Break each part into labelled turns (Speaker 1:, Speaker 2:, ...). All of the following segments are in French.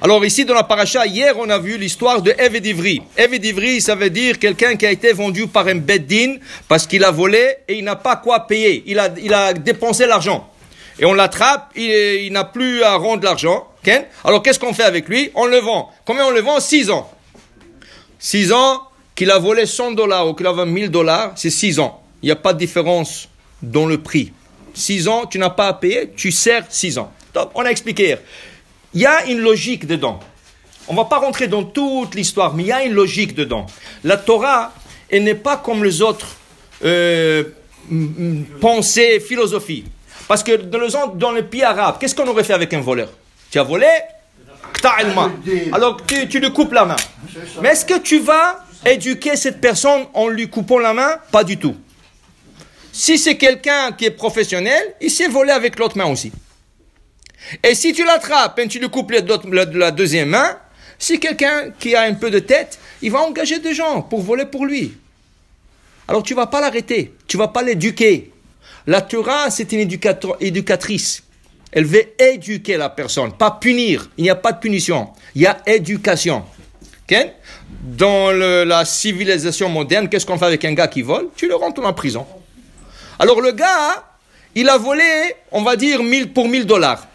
Speaker 1: Alors ici dans la paracha, hier on a vu l'histoire de Eve Divri. Eve Divri, ça veut dire quelqu'un qui a été vendu par un beddin parce qu'il a volé et il n'a pas quoi payer. Il a, il a dépensé l'argent. Et on l'attrape, il, il n'a plus à rendre l'argent. Alors qu'est-ce qu'on fait avec lui? On le vend. Combien on le vend? 6 ans. 6 ans, qu'il a volé 100 dollars ou qu'il a vendu 1000 dollars, c'est 6 ans. Il n'y a pas de différence dans le prix. 6 ans, tu n'as pas à payer, tu sers 6 ans. Donc, on a expliqué. Il y a une logique dedans. On ne va pas rentrer dans toute l'histoire, mais il y a une logique dedans. La Torah, elle n'est pas comme les autres euh, pensées, philosophies. Parce que dans le, dans le pays arabe, qu'est-ce qu'on aurait fait avec un voleur? Tu as volé? Alors tu, tu lui coupes la main. Mais est-ce que tu vas éduquer cette personne en lui coupant la main Pas du tout. Si c'est quelqu'un qui est professionnel, il sait voler avec l'autre main aussi. Et si tu l'attrapes et tu lui coupes la, deuxième main, si quelqu'un qui a un peu de tête, il va engager des gens pour voler pour lui. Alors tu vas pas l'arrêter, tu vas pas l'éduquer. La Torah, c'est une éducatrice. Elle veut éduquer la personne, pas punir. Il n'y a pas de punition. Il y a éducation. Dans la civilisation moderne, qu'est-ce qu'on fait avec un gars qui vole? Tu le rentres en prison. Alors le gars, il a volé, on va dire, 1000 pour 1000 dollars.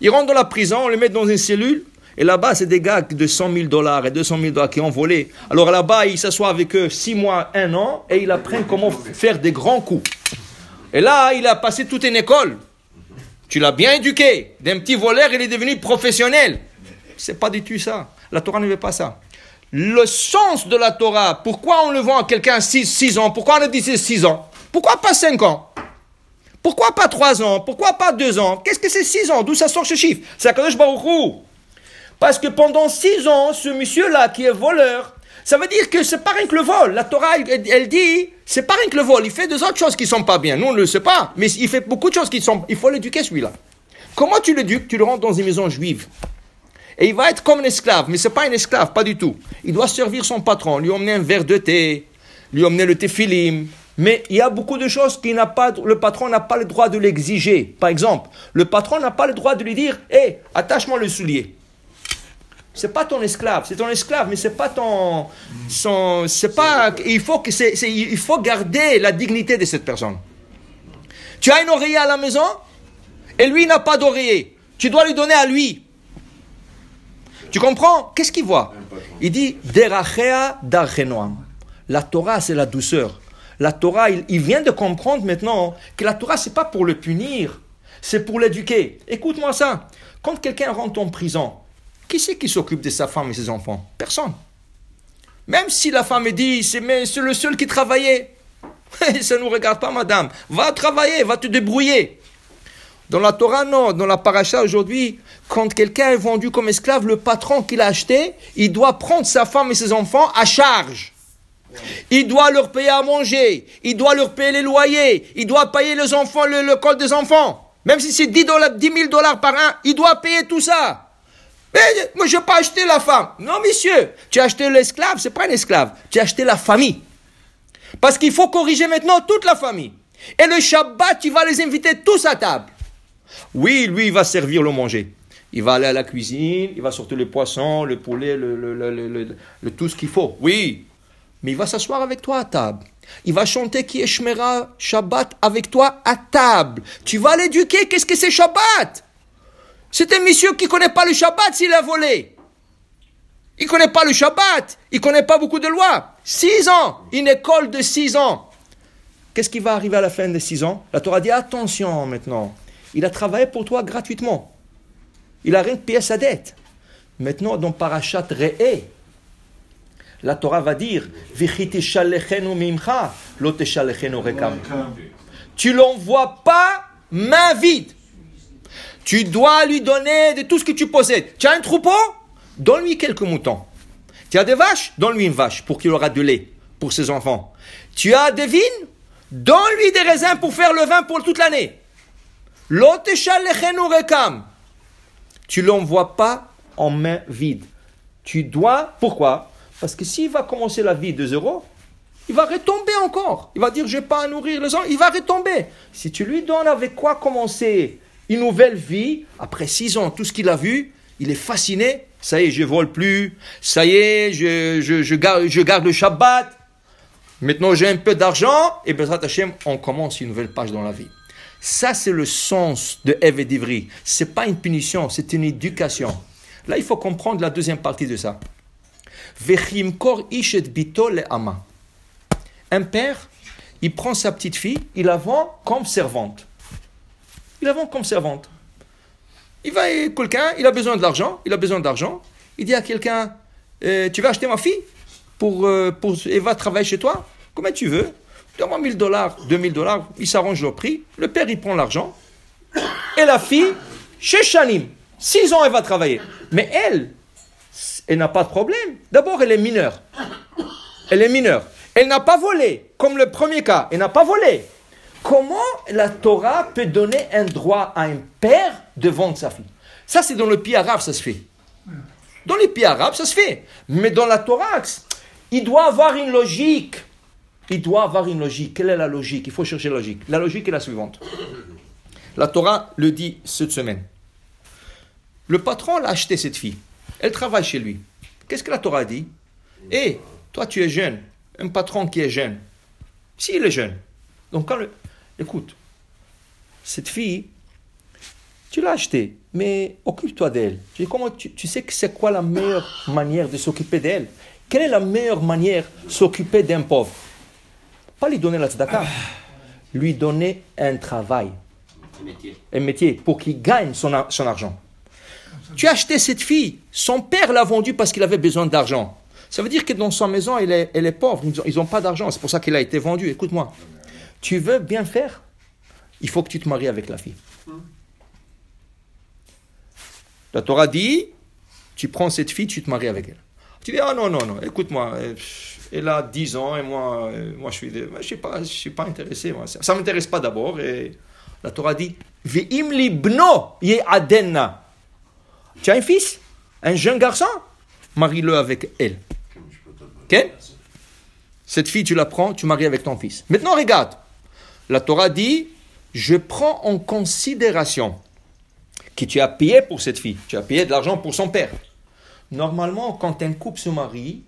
Speaker 1: Il rentre dans la prison, on le met dans une cellule, et là-bas, c'est des gars de 100 000 dollars et 200 000 dollars qui ont volé. Alors là-bas, il s'assoit avec eux 6 mois, 1 an, et il apprend comment faire des grands coups. Et là, il a passé toute une école. Tu l'as bien éduqué. D'un petit voleur, il est devenu professionnel. C'est pas du tout ça. La Torah ne veut pas ça. Le sens de la Torah, pourquoi on le vend à quelqu'un 6, ans? Pourquoi on le dit 6 ans? Pourquoi pas 5 ans? Pourquoi pas 3 ans? Pourquoi pas 2 ans? Qu'est-ce que c'est 6 ans? D'où ça sort ce chiffre? C'est Akadosh Baruch Parce que pendant 6 ans, ce monsieur-là qui est voleur, ça veut dire que c'est pas rien que le vol. La Torah, elle, dit, c'est pas rien que le vol. Il fait deux autres choses qui sont pas bien. Nous, on ne le sait pas. Mais il fait beaucoup de choses qui sont, il faut l'éduquer, celui-là. Comment tu l'éduques? Tu le rentres dans une maison juive. Et il va être comme un esclave. Mais c'est pas un esclave, pas du tout. Il doit servir son patron, lui emmener un verre de thé, lui emmener le téphilim. Mais il y a beaucoup de choses qui n'a pas, le patron n'a pas le droit de l'exiger. Par exemple, le patron n'a pas le droit de lui dire, hé, attache-moi le soulier. C'est pas ton esclave, c'est ton esclave, mais c'est pas ton, son, c'est pas, il faut que c'est, il faut garder la dignité de cette personne. Tu as un oreiller à la maison, et lui n'a pas d'oreiller. Tu dois lui donner à lui. Tu comprends? Qu'est-ce qu'il voit? Il dit Derachea darchenoam. La Torah, c'est la douceur. La Torah, il, vient de comprendre maintenant que la Torah, c'est pas pour le punir, c'est pour l'éduquer. Écoute-moi ça. Quand quelqu'un rentre en prison, qui c'est qui s'occupe de sa femme et ses enfants? Personne. Même si la femme dit, c'est le seul qui travaillait. Ça ne nous regarde pas, madame. Va travailler, va te débrouiller. Dans la Torah, non. Dans la paracha aujourd'hui, quand quelqu'un est vendu comme esclave, le patron qui l'a acheté, il doit prendre sa femme et ses enfants à charge. Il doit leur payer à manger. Il doit leur payer les loyers. Il doit payer les enfants, le, le col des enfants. Même si c'est 10, dollars, 10 000 dollars par an, il doit payer tout ça. Mais moi, je n'ai pas acheté la femme. Non, monsieur, tu as acheté l'esclave, c'est pas un esclave. Tu as acheté la famille. Parce qu'il faut corriger maintenant toute la famille. Et le Shabbat, tu vas les inviter tous à table. Oui, lui, il va servir le manger. Il va aller à la cuisine, il va sortir le poisson, le poulet, le, tout ce qu'il faut. Oui. Mais il va s'asseoir avec toi à table. Il va chanter qui est Shmera Shabbat avec toi à table. Tu vas l'éduquer. Qu'est-ce que c'est Shabbat? C'est un monsieur qui ne connaît pas le Shabbat s'il a volé. Il ne connaît pas le Shabbat. Il ne connaît pas beaucoup de lois. Six ans. Une école de six ans. Qu'est-ce qui va arriver à la fin de six ans? La Torah dit attention maintenant. Il a travaillé pour toi gratuitement. Il a rien payé sa dette. Maintenant, dans Parashat Re'e, la Torah va dire Tu l'envoies pas main vide. Tu dois lui donner de tout ce que tu possèdes. Tu as un troupeau? Donne-lui quelques moutons. Tu as des vaches? Donne-lui une vache pour qu'il aura de lait pour ses enfants. Tu as des vignes? Donne-lui des raisins pour faire le vin pour toute l'année. Tu l'envoies pas en main vide. Tu dois, pourquoi? Parce que s'il va commencer la vie de zéro, il va retomber encore. Il va dire, je n'ai pas à nourrir les gens, il va retomber. Si tu lui donnes avec quoi commencer une nouvelle vie, après six ans, tout ce qu'il a vu, il est fasciné. Ça y est, je vole plus. Ça y est, je, je, je, garde, je garde le Shabbat. Maintenant, j'ai un peu d'argent. Et Bezrat Hashem, on commence une nouvelle page dans la vie. Ça, c'est le sens de Eve et d'Ivry. Ce n'est pas une punition, c'est une éducation. Là, il faut comprendre la deuxième partie de ça. Vechimkor ishet bitol. Un père, il prend sa petite fille, il la vend comme servante. Il la vend comme servante. Il va quelqu'un, il a besoin de l'argent, il a besoin d'argent. Il dit à quelqu'un, euh, tu vas acheter ma fille pour, euh, pour, elle va travailler chez toi? Comment tu veux? Donne-moi 1000 dollars, 2000 dollars, il s'arrange au prix. Le père, il prend l'argent. Et la fille, chez Shanim, 6 ans, elle va travailler. Mais elle, elle n'a pas de problème. D'abord, elle est mineure. Elle est mineure. Elle n'a pas volé, comme le premier cas. Elle n'a pas volé. Comment la Torah peut donner un droit à un père de vendre sa fille? Ça, c'est dans le pays arabe, ça se fait. Dans les pays arabes, ça se fait. Mais dans la Torah, il doit avoir une logique. Il doit avoir une logique. Quelle est la logique? Il faut chercher la logique. La logique est la suivante. La Torah le dit cette semaine. Le patron a acheté cette fille. Elle travaille chez lui. Qu'est-ce que la Torah dit? Eh, toi tu es jeune. Un patron qui est jeune. S'il est jeune. Donc quand le... Écoute, cette fille, tu l'as achetée, mais occupe-toi d'elle. Tu sais que c'est quoi la meilleure manière de s'occuper d'elle? Quelle est la meilleure manière de s'occuper d'un pauvre? Pas lui donner la tzedaka, lui donner un travail. Un métier. Un métier pour qu'il gagne son, son argent. Tu as acheté cette fille, son père l'a vendue parce qu'il avait besoin d'argent. Ça veut dire que dans sa maison, elle est, elle est pauvre, ils n'ont pas d'argent, c'est pour ça qu'elle a été vendue. Écoute-moi, tu veux bien faire, il faut que tu te maries avec la fille. La Torah dit, tu prends cette fille, tu te maries avec elle. Tu dis, ah non, non, non, écoute-moi, euh, elle a 10 ans et moi, euh, moi je suis, je suis pas, je suis pas intéressé. Ça ne m'intéresse pas d'abord. Et la Torah dit, Ve'im libno adenna. Tu as un fils, un jeune garçon, marie-le avec elle. Ok? Cette fille, tu la prends, tu maries avec ton fils. Maintenant, regarde. La Torah dit, je prends en considération que tu as payé pour cette fille. Tu as payé de l'argent pour son père. Normalement, quand un couple se marie,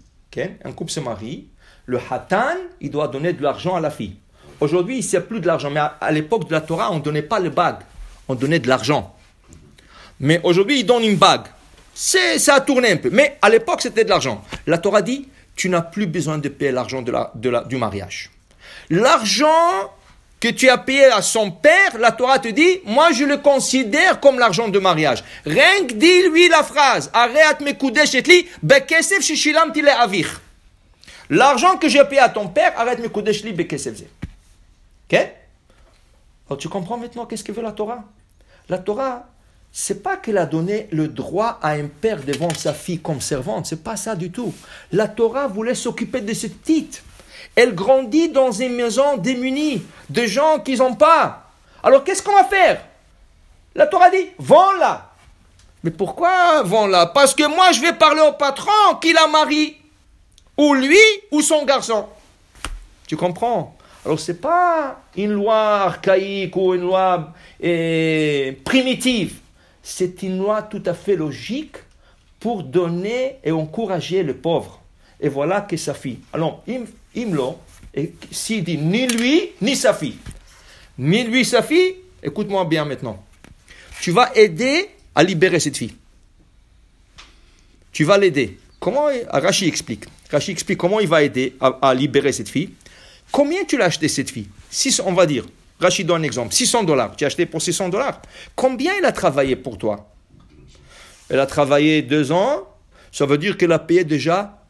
Speaker 1: couple se marie, le hatan, il doit donner de l'argent à la fille. Aujourd'hui, il ne sait plus de l'argent, mais à, l'époque de la Torah, on ne donnait pas le bague, on donnait de l'argent. Mais aujourd'hui, il donne une bague. C'est, ça a tourné un peu. Mais à l'époque, c'était de l'argent. La Torah dit, tu n'as plus besoin de payer l'argent de la, de la, du mariage. L'argent que tu as payé à son père, la Torah te dit, moi je le considère comme l'argent de mariage. Rien que dis-lui la phrase, L'argent que j'ai payé à ton père, arrête me li bekesef Ok? Tu comprends maintenant qu'est-ce que veut la Torah? La Torah, c'est pas qu'elle a donné le droit à un père de vendre sa fille comme servante, c'est pas ça du tout. La Torah voulait s'occuper de ce titre. Elle grandit dans une maison démunie, de gens qui n'ont pas. Alors qu'est-ce qu'on va faire? La Torah dit, vends-la. Mais pourquoi vends-la? Parce que moi je vais parler au patron qui la marie. Ou lui, ou son garçon. Tu comprends? Alors c'est pas une loi archaïque ou une loi eh, primitive. C'est une loi tout à fait logique pour donner et encourager le pauvre. Et voilà que sa fille. Alors, Imlo, et s'il dit ni lui, ni sa fille. Ni lui, sa fille, écoute-moi bien maintenant. Tu vas aider à libérer cette fille. Tu vas l'aider. Comment Rachi explique. Rachi explique comment il va aider à, libérer cette fille. Combien tu l'as acheté cette fille? On va dire. Rachi donne un exemple. 600 dollars. Tu as acheté pour 600 dollars. Combien elle a travaillé pour toi? Elle a travaillé deux ans. Ça veut dire qu'elle a payé déjà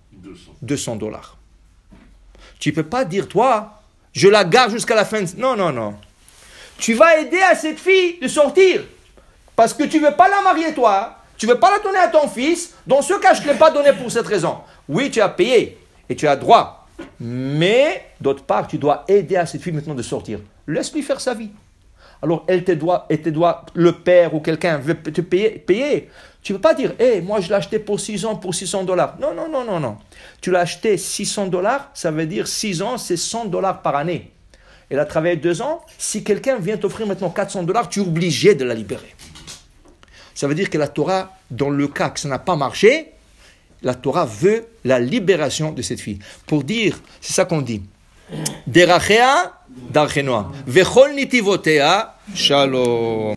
Speaker 1: 200 dollars. Tu ne peux pas dire, toi, je la garde jusqu'à la fin. Non, non, non. Tu vas aider à cette fille de sortir. Parce que tu ne veux pas la marier, toi. Tu ne veux pas la donner à ton fils. Dans ce cas, je ne l'ai pas donné pour cette raison. Oui, tu as payé et tu as droit. Mais, d'autre part, tu dois aider à cette fille maintenant de sortir. Laisse-lui faire sa vie. alors elle te doit, et te doit, le père ou quelqu'un veut te payer. Tu ne peux pas dire, hé, moi je l'ai acheté pour 6 ans, pour 600 dollars. Non, non, non, non, non. Tu l'as acheté 600 dollars, ça veut dire 6 ans, c'est 100 dollars par année. Elle a travaillé 2 ans. Si quelqu'un vient t'offrir maintenant 400 dollars, tu es obligé de la libérer. Ça veut dire que la Torah, dans le cas que ça n'a pas marché, la Torah veut la libération de cette fille. Pour dire, c'est ça qu'on dit. Nitivotea, shalom.